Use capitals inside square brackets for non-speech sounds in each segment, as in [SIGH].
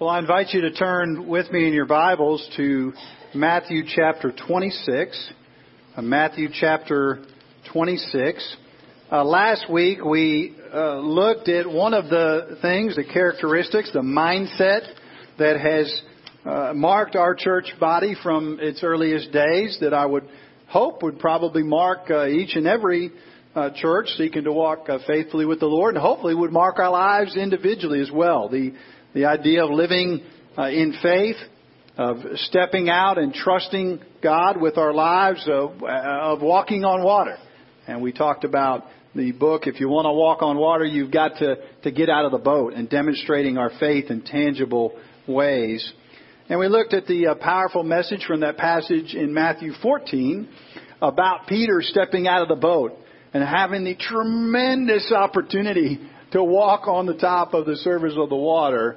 Well, I invite you to turn with me in your Bibles to Matthew chapter 26. Uh, Matthew chapter 26. Uh, last week we uh, looked at one of the things, the characteristics, the mindset that has uh, marked our church body from its earliest days that I would hope would probably mark uh, each and every uh, church seeking to walk faithfully with the Lord, and hopefully would mark our lives individually as well. The the idea of living uh, in faith, of stepping out and trusting God with our lives, of, uh, of walking on water. And we talked about the book, if you want to walk on water, you've got to, to get out of the boat and demonstrating our faith in tangible ways. And we looked at the uh, powerful message from that passage in Matthew 14 about Peter stepping out of the boat and having the tremendous opportunity to walk on the top of the surface of the water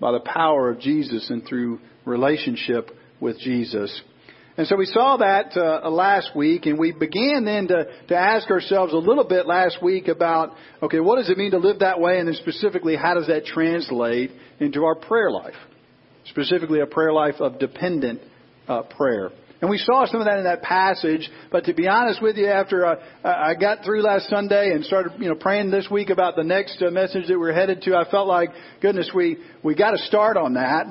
by the power of Jesus and through relationship with Jesus. And so we saw that uh, last week, and we began then to, to ask ourselves a little bit last week about, okay, what does it mean to live that way, and then specifically, how does that translate into our prayer life? Specifically, a prayer life of dependent uh, prayer. And we saw some of that in that passage. But to be honest with you, after uh, I got through last Sunday and started, you know, praying this week about the next uh, message that we're headed to, I felt like, goodness, we we got to start on that.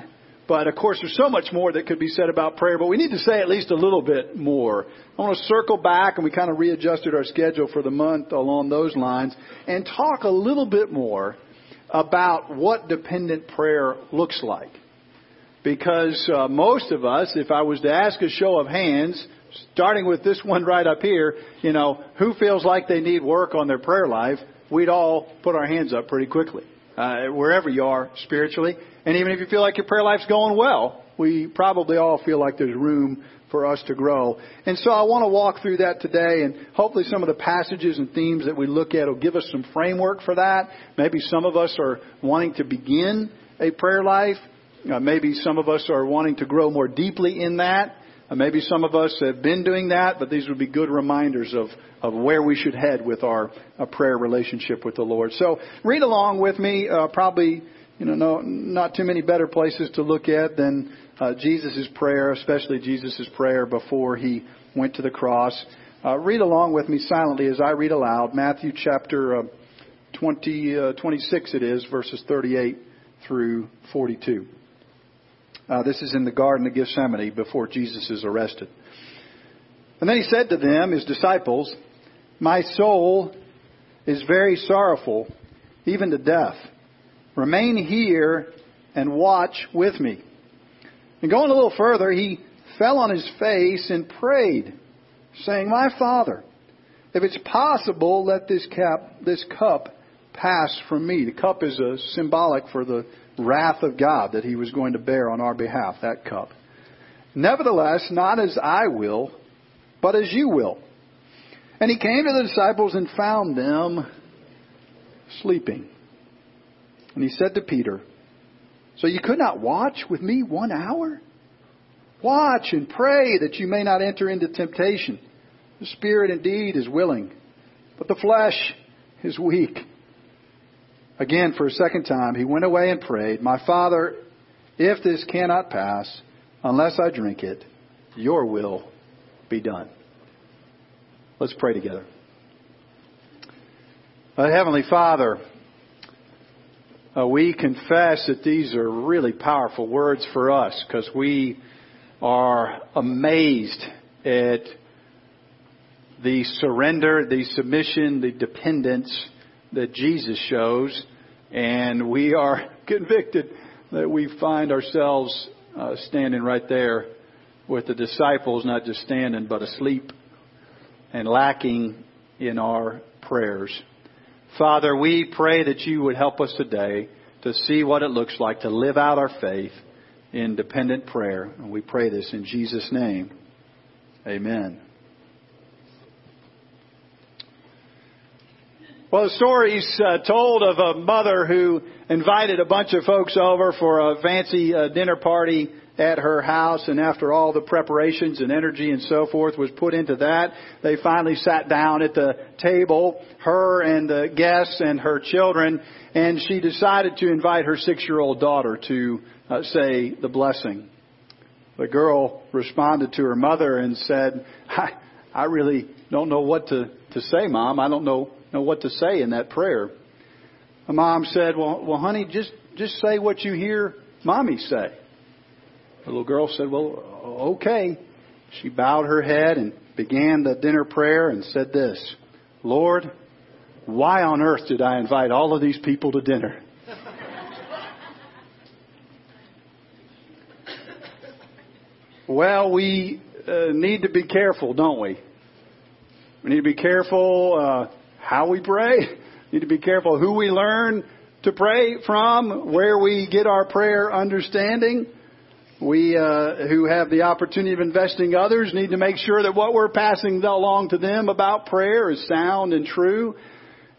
But of course, there's so much more that could be said about prayer. But we need to say at least a little bit more. I want to circle back, and we kind of readjusted our schedule for the month along those lines, and talk a little bit more about what dependent prayer looks like because uh, most of us, if I was to ask a show of hands, starting with this one right up here, you know, who feels like they need work on their prayer life, we'd all put our hands up pretty quickly, uh, wherever you are spiritually. And even if you feel like your prayer life's going well, we probably all feel like there's room for us to grow. And so I want to walk through that today and hopefully some of the passages and themes that we look at will give us some framework for that. Maybe some of us are wanting to begin a prayer life. Uh, maybe some of us are wanting to grow more deeply in that. Uh, maybe some of us have been doing that, but these would be good reminders of, of where we should head with our uh, prayer relationship with the Lord. So read along with me. Uh, probably, you know, no, not too many better places to look at than uh, Jesus' prayer, especially Jesus' prayer before he went to the cross. Uh, read along with me silently as I read aloud Matthew chapter uh, 20, uh, 26 it is, verses 38 through 42. Uh, this is in the Garden of Gethsemane before Jesus is arrested. And then he said to them, his disciples, My soul is very sorrowful, even to death. Remain here and watch with me. And going a little further, he fell on his face and prayed, saying, My Father, if it's possible, let this, cap, this cup pass from me. The cup is a symbolic for the wrath of God that he was going to bear on our behalf, that cup. Nevertheless, not as I will, but as you will. And he came to the disciples and found them sleeping. And he said to Peter, So you could not watch with me one hour? Watch and pray that you may not enter into temptation. The spirit indeed is willing, but the flesh is weak. Again, for a second time, he went away and prayed, My Father, if this cannot pass, unless I drink it, your will be done. Let's pray together. Uh, Heavenly Father, uh, we confess that these are really powerful words for us because we are amazed at the surrender, the submission, the dependence that Jesus shows, and we are [LAUGHS] convicted that we find ourselves uh, standing right there with the disciples, not just standing, but asleep and lacking in our prayers. Father, we pray that you would help us today to see what it looks like to live out our faith in dependent prayer. And we pray this in Jesus' name. Amen. Well, the story's uh, told of a mother who invited a bunch of folks over for a fancy uh, dinner party at her house and after all the preparations and energy and so forth was put into that, they finally sat down at the table, her and the guests and her children, and she decided to invite her six-year-old daughter to uh, say the blessing. The girl responded to her mother and said, I, I really don't know what to, to say, Mom. I don't know, know what to say in that prayer. The mom said, well, well, honey, just, just say what you hear mommy say. The little girl said, well, okay. She bowed her head and began the dinner prayer and said this, Lord, why on earth did I invite all of these people to dinner? [LAUGHS] well, we uh, need to be careful, don't we? We need to be careful uh, how we pray. We need to be careful who we learn to pray from, where we get our prayer understanding. We uh, who have the opportunity of investing others need to make sure that what we're passing along to them about prayer is sound and true.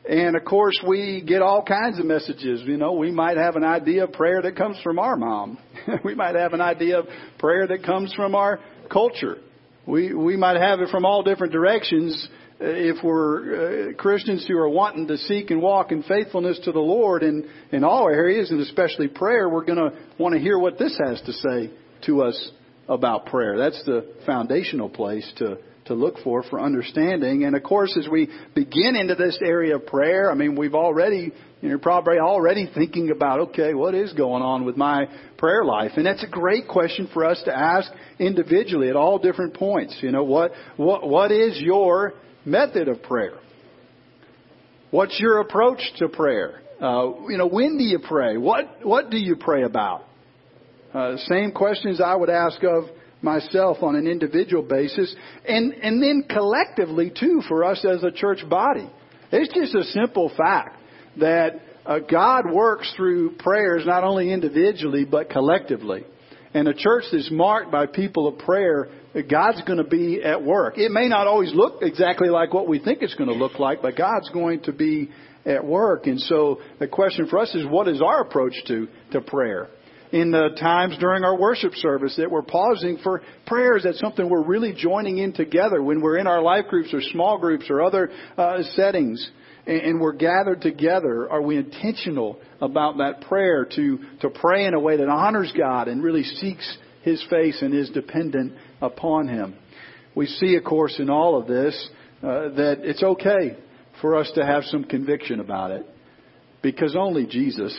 And of course, we get all kinds of messages. You know, we might have an idea of prayer that comes from our mom. [LAUGHS] we might have an idea of prayer that comes from our culture. We we might have it from all different directions. If we're uh, Christians who are wanting to seek and walk in faithfulness to the Lord in in all areas, and especially prayer, we're going to want to hear what this has to say to us about prayer. That's the foundational place to to look for for understanding. And of course, as we begin into this area of prayer, I mean, we've already, you're probably already thinking about, okay, what is going on with my prayer life? And that's a great question for us to ask individually at all different points. You know, what, what, what is your method of prayer? What's your approach to prayer? Uh, you know, when do you pray? What, what do you pray about? Uh, same questions I would ask of myself on an individual basis, and, and then collectively too for us as a church body. It's just a simple fact that uh, God works through prayers not only individually but collectively. And a church that's marked by people of prayer, God's going to be at work. It may not always look exactly like what we think it's going to look like, but God's going to be at work. And so the question for us is what is our approach to, to prayer? in the times during our worship service that we're pausing for prayers. That's something we're really joining in together when we're in our life groups or small groups or other uh, settings and, and we're gathered together. Are we intentional about that prayer to, to pray in a way that honors God and really seeks His face and is dependent upon Him? We see, of course, in all of this uh, that it's okay for us to have some conviction about it because only Jesus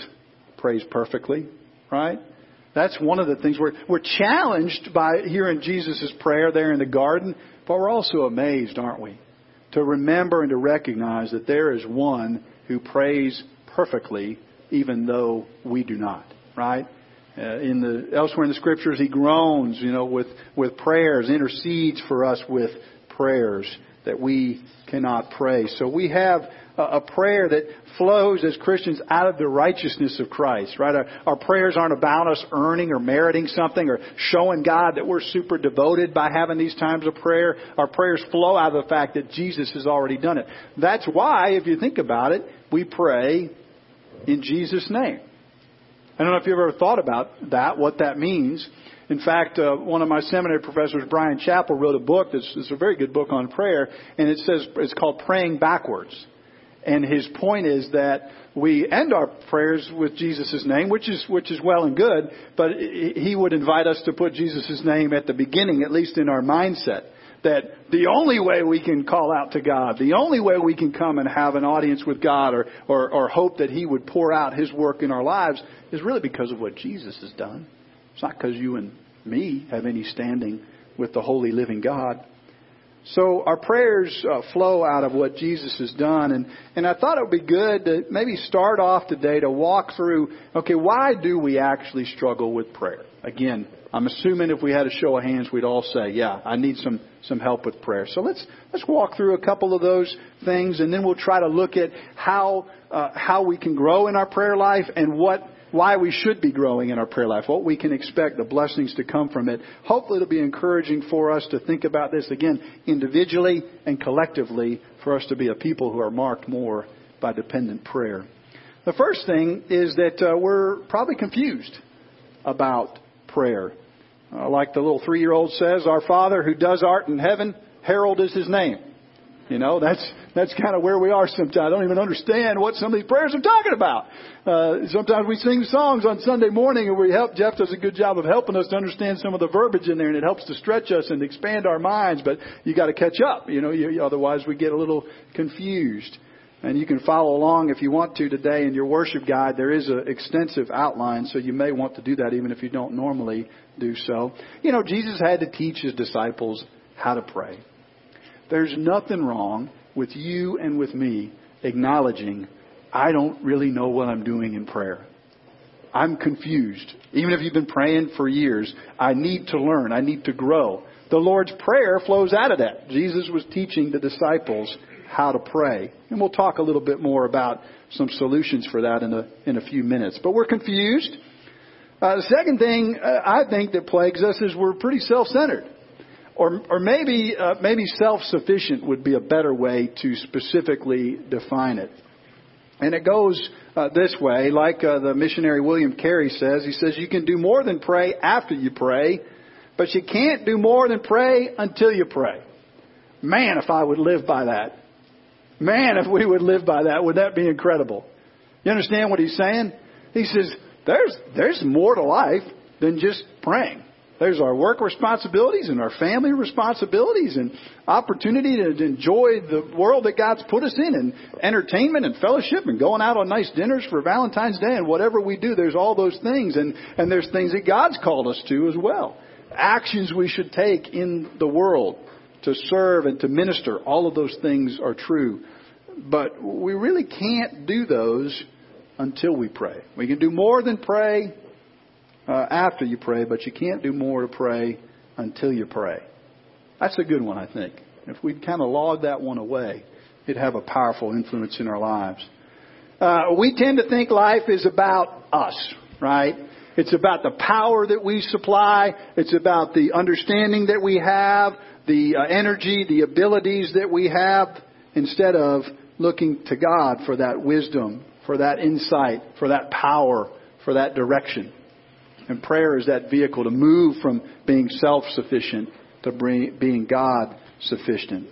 prays perfectly right? That's one of the things we're, we're challenged by hearing Jesus' prayer there in the garden, but we're also amazed, aren't we? To remember and to recognize that there is one who prays perfectly even though we do not, right? Uh, in the elsewhere in the scriptures, he groans, you know, with with prayers, intercedes for us with prayers that we cannot pray. So we have a prayer that flows as Christians out of the righteousness of Christ, right? Our, our, prayers aren't about us earning or meriting something or showing God that we're super devoted by having these times of prayer. Our prayers flow out of the fact that Jesus has already done it. That's why, if you think about it, we pray in Jesus' name. I don't know if you've ever thought about that, what that means. In fact, uh, one of my seminary professors, Bryan Chapell, wrote a book that's, that's a very good book on prayer, and it says it's called Praying Backwards. And his point is that we end our prayers with Jesus' name, which is, which is well and good, but he would invite us to put Jesus' name at the beginning, at least in our mindset. That the only way we can call out to God, the only way we can come and have an audience with God or, or, or hope that He would pour out His work in our lives is really because of what Jesus has done. It's not because you and me have any standing with the holy living God. So our prayers uh, flow out of what Jesus has done, and and I thought it would be good to maybe start off today to walk through. Okay, why do we actually struggle with prayer? Again, I'm assuming if we had a show of hands, we'd all say, "Yeah, I need some some help with prayer." So let's let's walk through a couple of those things, and then we'll try to look at how uh, how we can grow in our prayer life and what why we should be growing in our prayer life, what we can expect, the blessings to come from it. Hopefully, it'll be encouraging for us to think about this again individually and collectively for us to be a people who are marked more by dependent prayer. The first thing is that uh, we're probably confused about prayer. Uh, like the little three-year-old says, our Father who does art in heaven, Harold is his name. You know, that's that's kind of where we are sometimes. I don't even understand what some of these prayers are talking about. Uh, sometimes we sing songs on Sunday morning and we help, Jeff does a good job of helping us to understand some of the verbiage in there and it helps to stretch us and expand our minds, but you gotta catch up, you know, you, otherwise we get a little confused. And you can follow along if you want to today in your worship guide. There is an extensive outline, so you may want to do that even if you don't normally do so. You know, Jesus had to teach his disciples how to pray. There's nothing wrong with you and with me acknowledging, I don't really know what I'm doing in prayer. I'm confused. Even if you've been praying for years, I need to learn. I need to grow. The Lord's Prayer flows out of that. Jesus was teaching the disciples how to pray. And we'll talk a little bit more about some solutions for that in a, in a few minutes. But we're confused. Uh, the second thing uh, I think that plagues us is we're pretty self-centered. Or, or maybe, uh, maybe self-sufficient would be a better way to specifically define it. And it goes uh, this way, like uh, the missionary William Carey says. He says, you can do more than pray after you pray, but you can't do more than pray until you pray. Man, if I would live by that. Man, if we would live by that, would that be incredible? You understand what he's saying? He says, there's, there's more to life than just praying. There's our work responsibilities and our family responsibilities and opportunity to enjoy the world that God's put us in and entertainment and fellowship and going out on nice dinners for Valentine's Day and whatever we do, there's all those things and, and there's things that God's called us to as well. Actions we should take in the world to serve and to minister, all of those things are true. But we really can't do those until we pray. We can do more than pray uh, after you pray, but you can't do more to pray until you pray. That's a good one, I think. If we'd kind of log that one away, it'd have a powerful influence in our lives. Uh, we tend to think life is about us, right? It's about the power that we supply. It's about the understanding that we have, the uh, energy, the abilities that we have, instead of looking to God for that wisdom, for that insight, for that power, for that direction. And prayer is that vehicle to move from being self-sufficient to being God sufficient.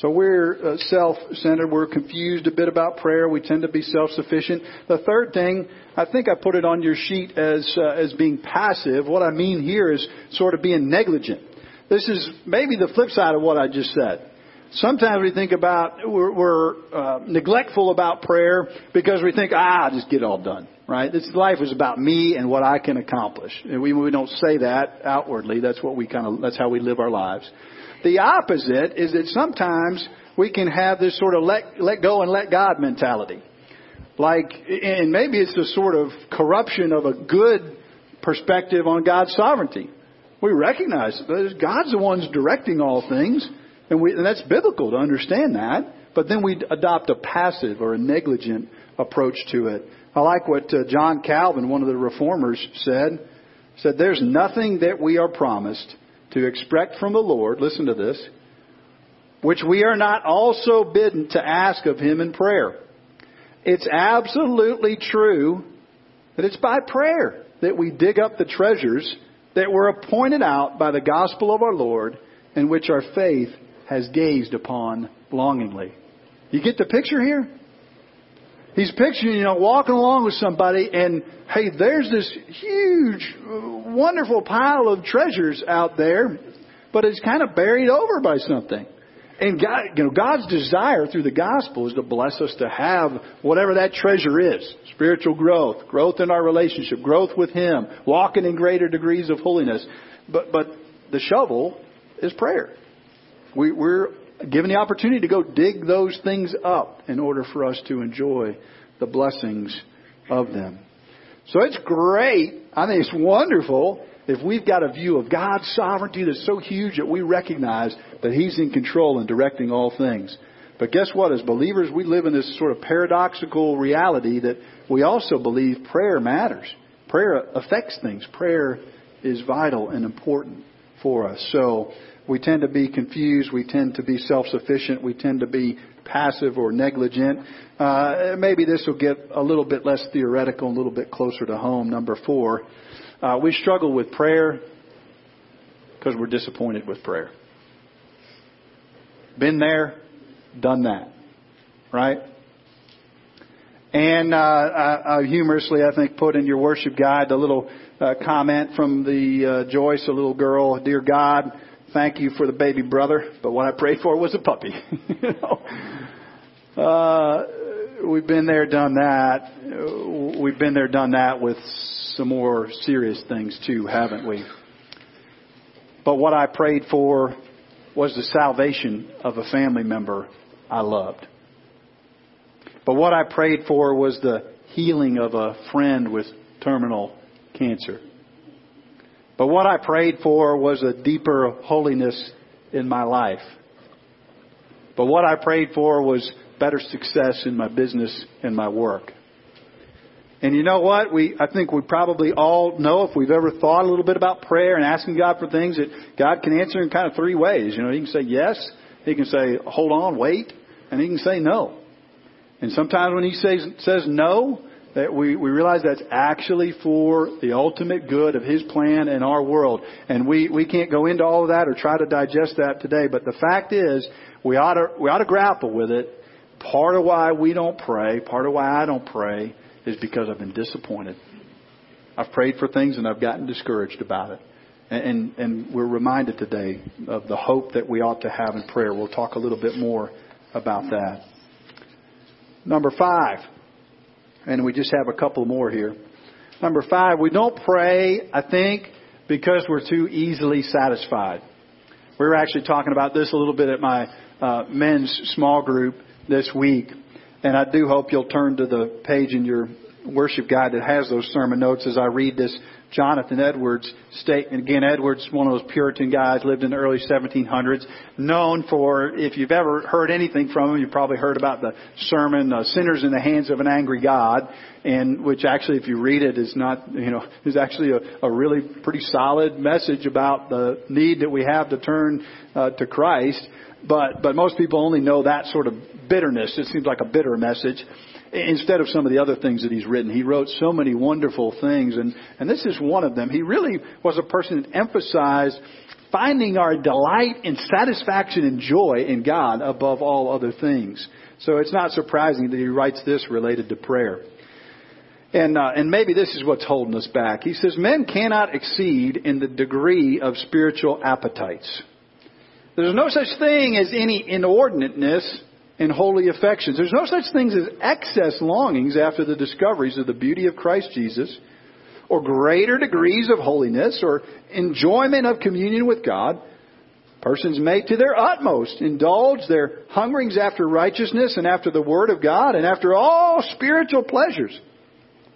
So we're uh, self-centered. We're confused a bit about prayer. We tend to be self-sufficient. The third thing, I think I put it on your sheet as uh, as being passive. What I mean here is sort of being negligent. This is maybe the flip side of what I just said. Sometimes we think about we're, we're uh, neglectful about prayer because we think, ah, I'll just get it all done right? This life is about me and what I can accomplish. And we, we don't say that outwardly. That's what we kind of, that's how we live our lives. The opposite is that sometimes we can have this sort of let, let go and let God mentality. Like, and maybe it's a sort of corruption of a good perspective on God's sovereignty. We recognize that God's the one's directing all things, and, we, and that's biblical to understand that. But then we adopt a passive or a negligent approach to it. I like what uh, John Calvin, one of the reformers, said. Said, There's nothing that we are promised to expect from the Lord, listen to this, which we are not also bidden to ask of Him in prayer. It's absolutely true that it's by prayer that we dig up the treasures that were appointed out by the gospel of our Lord and which our faith has gazed upon longingly. You get the picture here? He's picturing, you know, walking along with somebody and, hey, there's this huge, wonderful pile of treasures out there, but it's kind of buried over by something. And God, you know, God's desire through the gospel is to bless us to have whatever that treasure is. Spiritual growth, growth in our relationship, growth with Him, walking in greater degrees of holiness. But, but the shovel is prayer. We, we're given the opportunity to go dig those things up in order for us to enjoy the blessings of them. So it's great. I think it's wonderful if we've got a view of God's sovereignty that's so huge that we recognize that He's in control and directing all things. But guess what? As believers, we live in this sort of paradoxical reality that we also believe prayer matters. Prayer affects things. Prayer is vital and important for us. So we tend to be confused. We tend to be self-sufficient. We tend to be passive or negligent. Uh, maybe this will get a little bit less theoretical, a little bit closer to home. Number four, uh, we struggle with prayer because we're disappointed with prayer. Been there, done that, right? And uh, I, I humorously, I think, put in your worship guide a little uh, comment from the uh, Joyce, a little girl, "Dear God, thank you for the baby brother, but what I prayed for was a puppy." [LAUGHS] you know? uh, we've been there, done that. We've been there, done that with some more serious things too, haven't we? But what I prayed for was the salvation of a family member I loved. But what I prayed for was the healing of a friend with terminal cancer. But what I prayed for was a deeper holiness in my life. But what I prayed for was better success in my business and my work. And you know what? We, I think we probably all know if we've ever thought a little bit about prayer and asking God for things that God can answer in kind of three ways. You know, He can say yes, He can say hold on, wait, and He can say no. And sometimes when He says, says no, that we, we realize that's actually for the ultimate good of His plan and our world. And we, we can't go into all of that or try to digest that today, but the fact is, we ought to, we ought to grapple with it. Part of why we don't pray, part of why I don't pray, is because I've been disappointed. I've prayed for things and I've gotten discouraged about it. And, and we're reminded today of the hope that we ought to have in prayer. We'll talk a little bit more about that. Number five, and we just have a couple more here. Number five, we don't pray, I think, because we're too easily satisfied. We were actually talking about this a little bit at my uh, men's small group this week. And I do hope you'll turn to the page in your worship guide that has those sermon notes as I read this Jonathan Edwards statement. Again, Edwards, one of those Puritan guys, lived in the early 1700s, known for, if you've ever heard anything from him, you've probably heard about the sermon, uh, Sinners in the Hands of an Angry God, and which actually, if you read it, is not, you know, [LAUGHS] is actually a, a really pretty solid message about the need that we have to turn uh, to Christ. But, but most people only know that sort of bitterness. It seems like a bitter message instead of some of the other things that he's written. He wrote so many wonderful things, and, and this is one of them. He really was a person that emphasized finding our delight and satisfaction and joy in God above all other things. So it's not surprising that he writes this related to prayer. And, uh, and maybe this is what's holding us back. He says, Men cannot exceed in the degree of spiritual appetites. There's no such thing as any inordinateness in holy affections. There's no such things as excess longings after the discoveries of the beauty of Christ Jesus, or greater degrees of holiness, or enjoyment of communion with God. Persons may to their utmost indulge their hungerings after righteousness and after the Word of God and after all spiritual pleasures.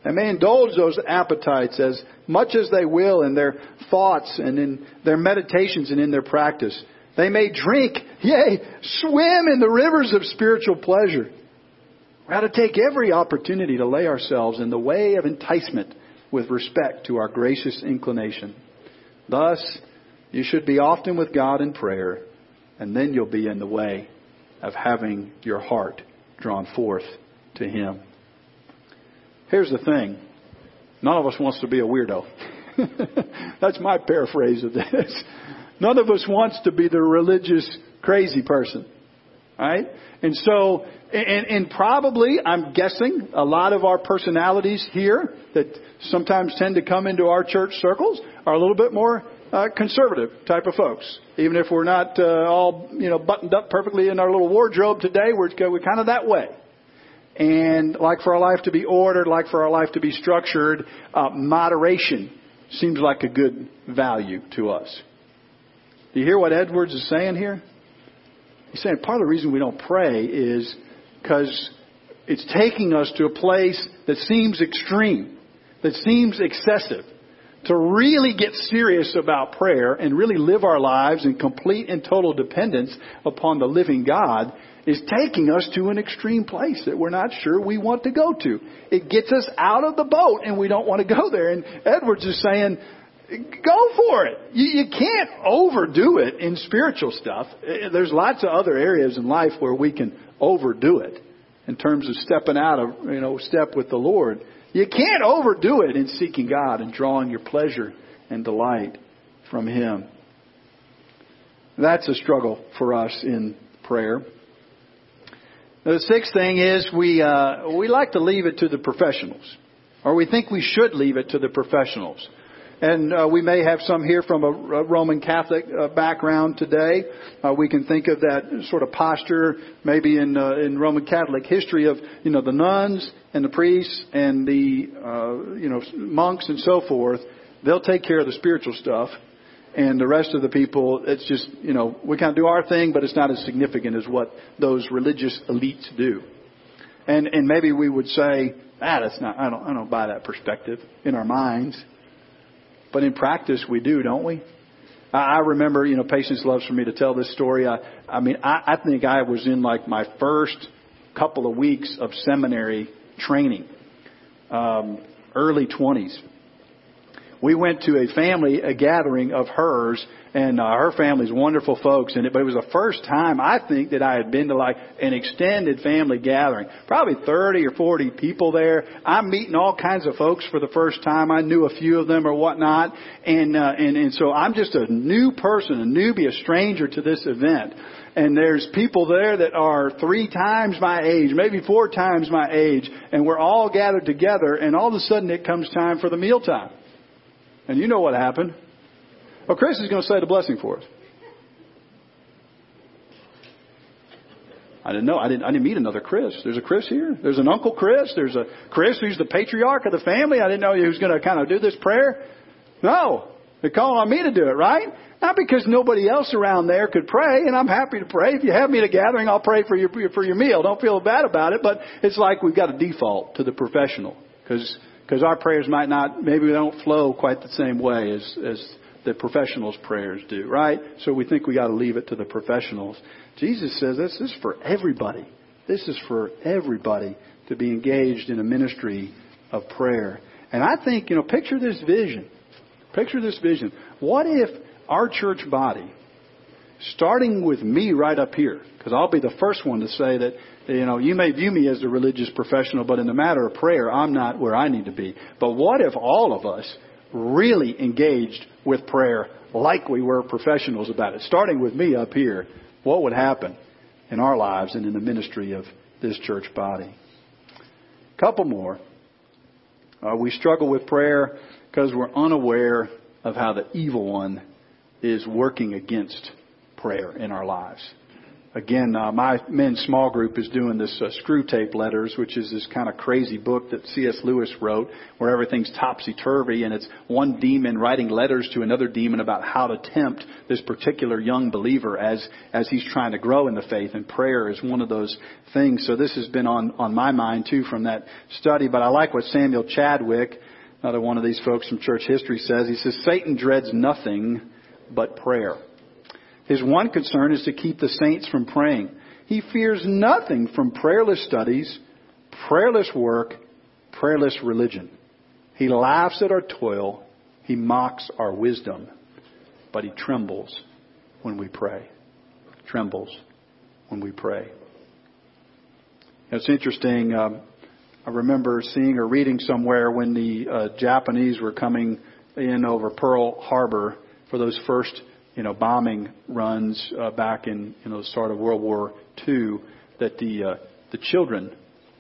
They may indulge those appetites as much as they will in their thoughts and in their meditations and in their practice. They may drink, yea, swim in the rivers of spiritual pleasure. We ought to take every opportunity to lay ourselves in the way of enticement with respect to our gracious inclination. Thus, you should be often with God in prayer, and then you'll be in the way of having your heart drawn forth to Him. Here's the thing none of us wants to be a weirdo. [LAUGHS] That's my paraphrase of this. None of us wants to be the religious crazy person. Right? And so, and, and probably, I'm guessing, a lot of our personalities here that sometimes tend to come into our church circles are a little bit more uh, conservative type of folks. Even if we're not uh, all, you know, buttoned up perfectly in our little wardrobe today, we're, we're kind of that way. And like for our life to be ordered, like for our life to be structured, uh, moderation seems like a good value to us. Do you hear what Edwards is saying here? He's saying part of the reason we don't pray is because it's taking us to a place that seems extreme, that seems excessive. To really get serious about prayer and really live our lives in complete and total dependence upon the living God is taking us to an extreme place that we're not sure we want to go to. It gets us out of the boat and we don't want to go there. And Edwards is saying, go for it. You, you can't overdo it in spiritual stuff. There's lots of other areas in life where we can overdo it in terms of stepping out of, you know, step with the Lord. You can't overdo it in seeking God and drawing your pleasure and delight from Him. That's a struggle for us in prayer. The sixth thing is we uh, we like to leave it to the professionals, or we think we should leave it to the professionals. And uh, we may have some here from a, a Roman Catholic uh, background today. Uh, we can think of that sort of posture, maybe in uh, in Roman Catholic history of you know the nuns and the priests and the uh, you know monks and so forth. They'll take care of the spiritual stuff, and the rest of the people, it's just you know we kind of do our thing, but it's not as significant as what those religious elites do. And and maybe we would say, ah, that's not. I don't I don't buy that perspective in our minds. But in practice, we do, don't we? I remember, you know, Patience loves for me to tell this story. I, I mean, I, I think I was in like my first couple of weeks of seminary training, um, early 20s we went to a family a gathering of hers and uh, her family's wonderful folks and it but it was the first time I think that I had been to like an extended family gathering. Probably 30 or 40 people there. I'm meeting all kinds of folks for the first time. I knew a few of them or whatnot. And uh, and and so I'm just a new person a newbie a stranger to this event. And there's people there that are three times my age, maybe four times my age, and we're all gathered together, and all of a sudden it comes time for the mealtime. And you know what happened. Well, Chris is going to say the blessing for us. I didn't know. I didn't. I didn't meet another Chris. There's a Chris here. There's an Uncle Chris. There's a Chris who's the patriarch of the family. I didn't know he was going to kind of do this prayer. No, they're calling on me to do it, right? Not because nobody else around there could pray, and I'm happy to pray. If you have me at a gathering, I'll pray for your for your meal. Don't feel bad about it. But it's like we've got a default to the professional because because our prayers might not, maybe they don't flow quite the same way as, as the professionals' prayers do, right? So we think we got to leave it to the professionals. Jesus says this is for everybody. This is for everybody to be engaged in a ministry of prayer. And I think, you know, picture this vision. Picture this vision. What if our church body, starting with me right up here, because I'll be the first one to say that you know, you may view me as a religious professional, but in the matter of prayer, I'm not where I need to be. But what if all of us really engaged with prayer like we were professionals about it? Starting with me up here, what would happen in our lives and in the ministry of this church body? Couple more. Uh, we struggle with prayer because we're unaware of how the evil one is working against prayer in our lives again, uh, my men's small group is doing this uh, Screwtape Letters, which is this kind of crazy book that C.S. Lewis wrote, where everything's topsy turvy, and it's one demon writing letters to another demon about how to tempt this particular young believer as as he's trying to grow in the faith. And prayer is one of those things. So this has been on on my mind too from that study. But I like what Samuel Chadwick, another one of these folks from church history, says. He says Satan dreads nothing but prayer. His one concern is to keep the saints from praying. He fears nothing from prayerless studies, prayerless work, prayerless religion. He laughs at our toil. He mocks our wisdom. But he trembles when we pray. Trembles when we pray. It's interesting. Um, I remember seeing or reading somewhere when the uh, Japanese were coming in over Pearl Harbor for those first you know, bombing runs uh, back in you know the start of World War II that the uh, the children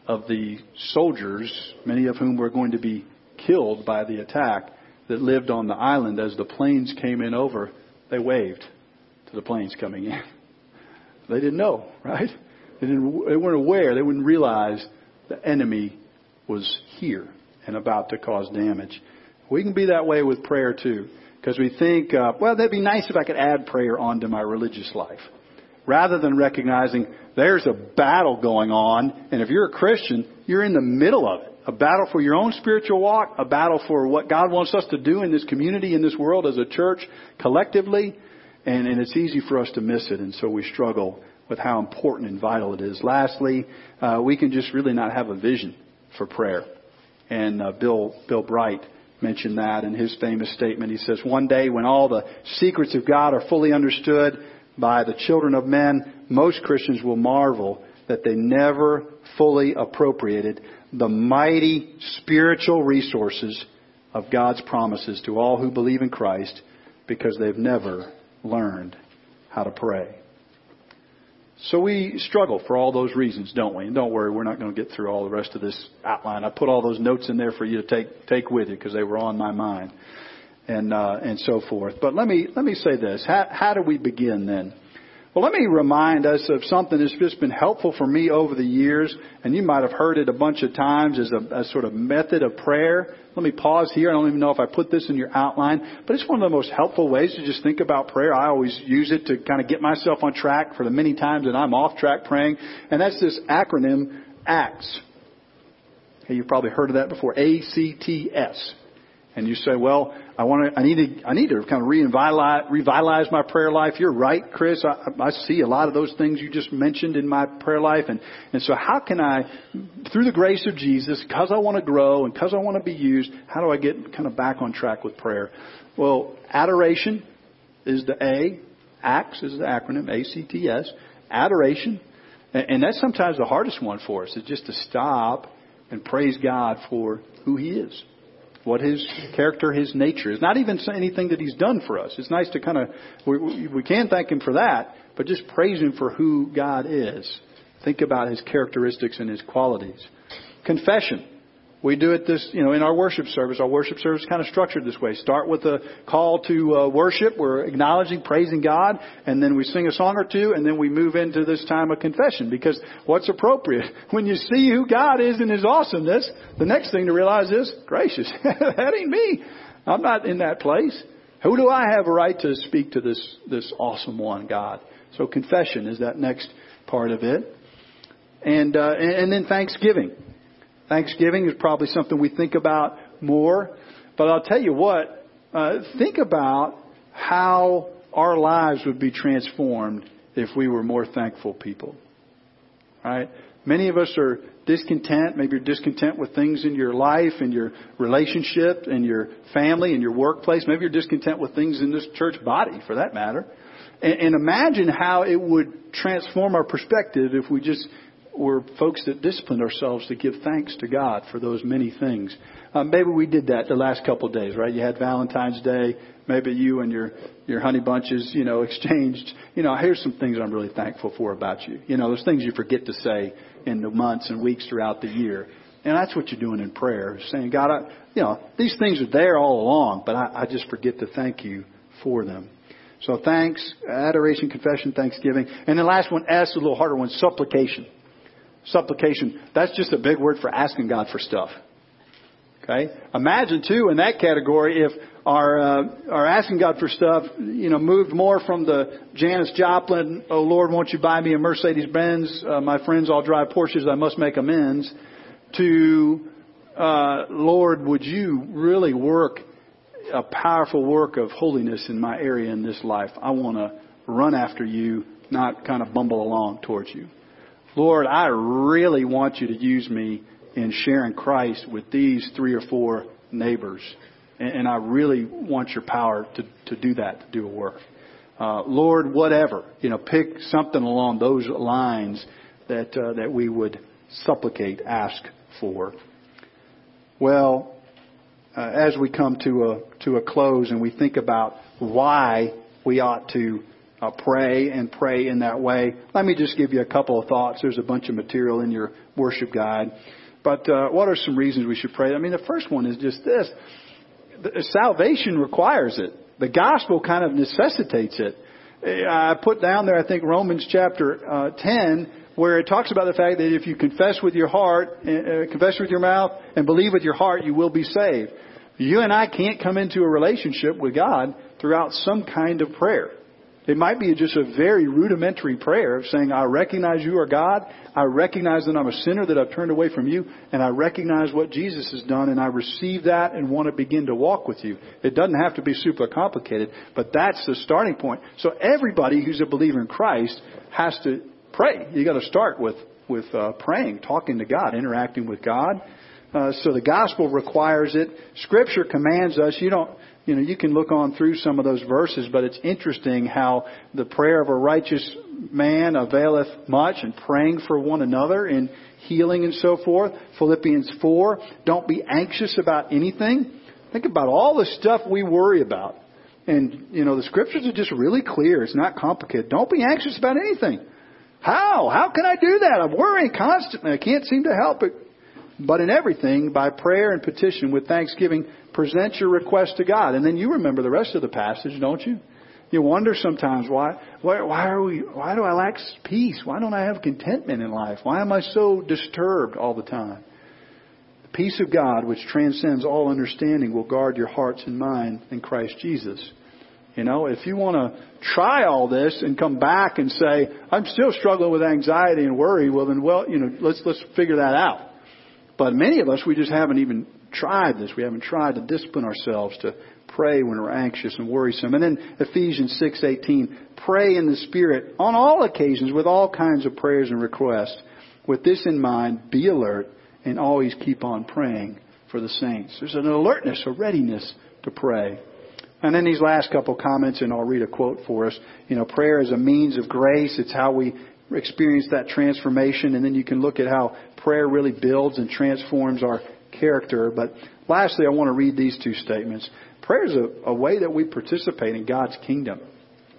of the soldiers, many of whom were going to be killed by the attack, that lived on the island as the planes came in over, they waved to the planes coming in. [LAUGHS] They didn't know, right? They, didn't, they weren't aware. They wouldn't realize the enemy was here and about to cause damage. We can be that way with prayer too. Because we think, uh, well, that'd be nice if I could add prayer onto my religious life. Rather than recognizing there's a battle going on, and if you're a Christian, you're in the middle of it. A battle for your own spiritual walk, a battle for what God wants us to do in this community, in this world, as a church, collectively, and, and it's easy for us to miss it, and so we struggle with how important and vital it is. Lastly, uh, we can just really not have a vision for prayer. And uh, Bill Bill Bright mentioned that in his famous statement. He says, One day when all the secrets of God are fully understood by the children of men, most Christians will marvel that they never fully appropriated the mighty spiritual resources of God's promises to all who believe in Christ because they've never learned how to pray. So we struggle for all those reasons, don't we? And don't worry, we're not going to get through all the rest of this outline. I put all those notes in there for you to take take with you because they were on my mind, and uh, and so forth. But let me let me say this: how, how do we begin then? Well, let me remind us of something that's just been helpful for me over the years, and you might have heard it a bunch of times as a, a sort of method of prayer. Let me pause here. I don't even know if I put this in your outline, but it's one of the most helpful ways to just think about prayer. I always use it to kind of get myself on track for the many times that I'm off track praying, and that's this acronym ACTS. Okay, you've probably heard of that before. A-C-T-S and you say, "Well, I want to, I need to, I need to kind of revitalize, revitalize my prayer life." You're right, Chris. I, I see a lot of those things you just mentioned in my prayer life, and and so how can I, through the grace of Jesus, because I want to grow and because I want to be used, how do I get kind of back on track with prayer? Well, adoration is the A, ACTS is the acronym, A C T S, adoration, and, and that's sometimes the hardest one for us is just to stop and praise God for who He is what his character, his nature is. Not even anything that he's done for us. It's nice to kind of, we, we can thank him for that, but just praise him for who God is. Think about his characteristics and his qualities. Confession. We do it this, you know, in our worship service. Our worship service is kind of structured this way. Start with a call to uh, worship. We're acknowledging, praising God, and then we sing a song or two, and then we move into this time of confession. Because what's appropriate? [LAUGHS] When you see who God is in His awesomeness, the next thing to realize is, gracious, [LAUGHS] that ain't me. I'm not in that place. Who do I have a right to speak to this, this awesome one, God? So confession is that next part of it. And, uh, and, and then thanksgiving. Thanksgiving is probably something we think about more. But I'll tell you what, uh, think about how our lives would be transformed if we were more thankful people. Right? Many of us are discontent. Maybe you're discontent with things in your life, in your relationship, in your family, in your workplace. Maybe you're discontent with things in this church body, for that matter. And, and imagine how it would transform our perspective if we just were folks that disciplined ourselves to give thanks to God for those many things. Um, maybe we did that the last couple of days, right? You had Valentine's Day. Maybe you and your your honey bunches, you know, [LAUGHS] exchanged. You know, here's some things I'm really thankful for about you. You know, there's things you forget to say in the months and weeks throughout the year, and that's what you're doing in prayer, saying, God, I, you know, these things are there all along, but I, I just forget to thank you for them. So thanks, adoration, confession, thanksgiving, and the last one, S, a little harder one, supplication supplication, that's just a big word for asking God for stuff. Okay? Imagine too in that category if our uh, our asking God for stuff, you know, moved more from the Janis Joplin, "Oh Lord, won't you buy me a Mercedes Benz? Uh, my friends all drive Porsches, I must make amends." To uh, Lord, would you really work a powerful work of holiness in my area in this life? I want to run after you, not kind of bumble along towards you. Lord, I really want you to use me in sharing Christ with these three or four neighbors. And, and I really want your power to, to do that, to do a work. Uh, Lord, whatever, you know, pick something along those lines that, uh, that we would supplicate, ask for. Well, uh, as we come to a, to a close and we think about why we ought to uh, pray and pray in that way. Let me just give you a couple of thoughts. There's a bunch of material in your worship guide. But uh, what are some reasons we should pray? I mean, the first one is just this the, salvation requires it, the gospel kind of necessitates it. I put down there, I think, Romans chapter uh, 10, where it talks about the fact that if you confess with your heart, uh, uh, confess with your mouth, and believe with your heart, you will be saved. You and I can't come into a relationship with God throughout some kind of prayer. It might be just a very rudimentary prayer of saying, I recognize you are God. I recognize that I'm a sinner, that I've turned away from you, and I recognize what Jesus has done, and I receive that and want to begin to walk with you. It doesn't have to be super complicated, but that's the starting point. So everybody who's a believer in Christ has to pray. You got to start with with uh, praying, talking to God, interacting with God. Uh, so the gospel requires it. Scripture commands us. You don't, you know, you can look on through some of those verses, but it's interesting how the prayer of a righteous man availeth much and praying for one another and healing and so forth. Philippians 4, don't be anxious about anything. Think about all the stuff we worry about. And, you know, the scriptures are just really clear. It's not complicated. Don't be anxious about anything. How? How can I do that? I'm worrying constantly. I can't seem to help it. But in everything, by prayer and petition with thanksgiving, present your request to God. And then you remember the rest of the passage, don't you? You wonder sometimes why, why, why are we, why do I lack peace? Why don't I have contentment in life? Why am I so disturbed all the time? The peace of God, which transcends all understanding, will guard your hearts and mind in Christ Jesus. You know, if you want to try all this and come back and say, I'm still struggling with anxiety and worry, well then, well, you know, let's, let's figure that out. But many of us, we just haven't even tried this. We haven't tried to discipline ourselves to pray when we're anxious and worrisome. And then Ephesians 6:18, pray in the spirit on all occasions with all kinds of prayers and requests. With this in mind, be alert and always keep on praying for the saints. There's an alertness, a readiness to pray. And then these last couple comments, and I'll read a quote for us. You know, prayer is a means of grace. It's how we experience that transformation. And then you can look at how prayer really builds and transforms our character. But lastly, I want to read these two statements. Prayer is a, a way that we participate in God's kingdom.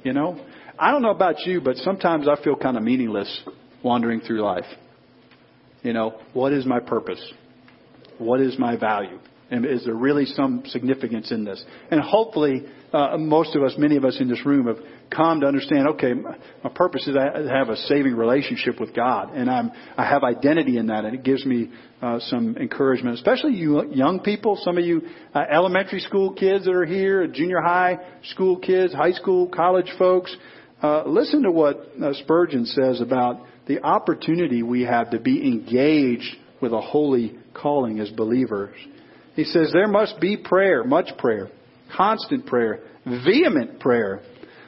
You know, I don't know about you, but sometimes I feel kind of meaningless wandering through life. You know, what is my purpose? What is my value? And is there really some significance in this? And hopefully, uh, most of us, many of us in this room have come to understand, okay, my purpose is I have a saving relationship with God, and I'm, I have identity in that, and it gives me uh, some encouragement, especially you young people, some of you uh, elementary school kids that are here, junior high school kids, high school, college folks. Uh, listen to what uh, Spurgeon says about the opportunity we have to be engaged with a holy calling as believers. He says there must be prayer, much prayer, constant prayer, vehement prayer.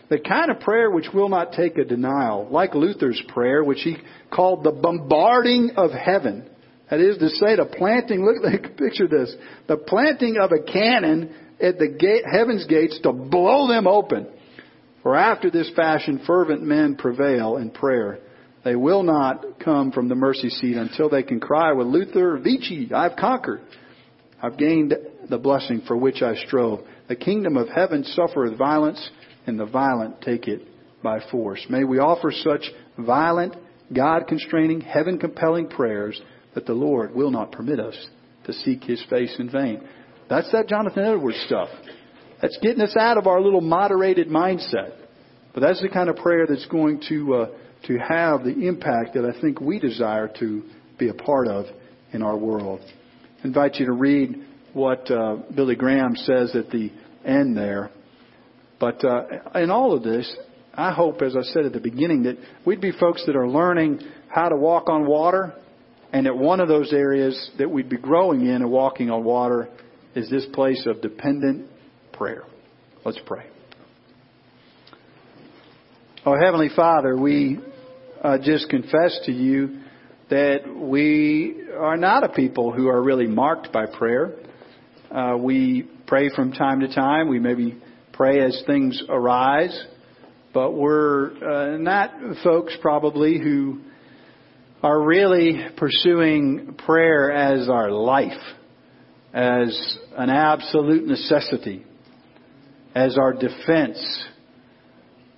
The kind of prayer which will not take a denial, like Luther's prayer, which he called the bombarding of heaven. That is to say, the planting, [LAUGHS] look, picture this, the planting of a cannon at the gate, heaven's gates to blow them open. For after this fashion, fervent men prevail in prayer. They will not come from the mercy seat until they can cry with Luther, Vici, I've conquered. I've gained the blessing for which I strove. The kingdom of heaven suffereth violence, and the violent take it by force. May we offer such violent, God constraining, heaven compelling prayers that the Lord will not permit us to seek his face in vain. That's that Jonathan Edwards stuff. That's getting us out of our little moderated mindset. But that's the kind of prayer that's going to uh, to have the impact that I think we desire to be a part of in our world invite you to read what uh, Billy Graham says at the end there. But uh, in all of this, I hope, as I said at the beginning, that we'd be folks that are learning how to walk on water, and that one of those areas that we'd be growing in and walking on water is this place of dependent prayer. Let's pray. Oh, Heavenly Father, we uh, just confess to you that we are not a people who are really marked by prayer. Uh, we pray from time to time. We maybe pray as things arise, but we're uh, not folks probably who are really pursuing prayer as our life, as an absolute necessity, as our defense,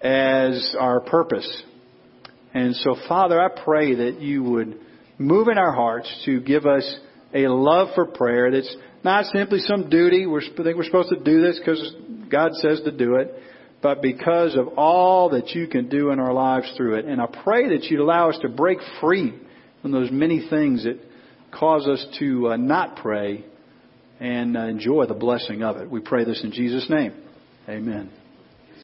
as our purpose. And so, Father, I pray that you would move in our hearts to give us a love for prayer that's not simply some duty. We're, think we're supposed to do this because God says to do it, but because of all that you can do in our lives through it. And I pray that you'd allow us to break free from those many things that cause us to uh, not pray and uh, enjoy the blessing of it. We pray this in Jesus' name. Amen.